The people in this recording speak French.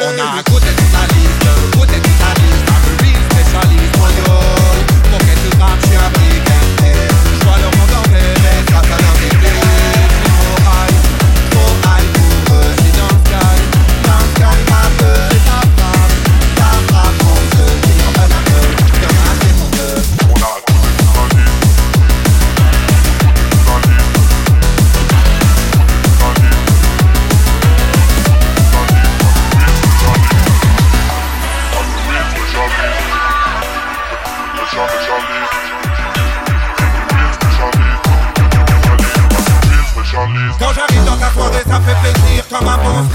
Ona akute salí Quand j'arrive dans ta soirée, ça fait plaisir comme un bon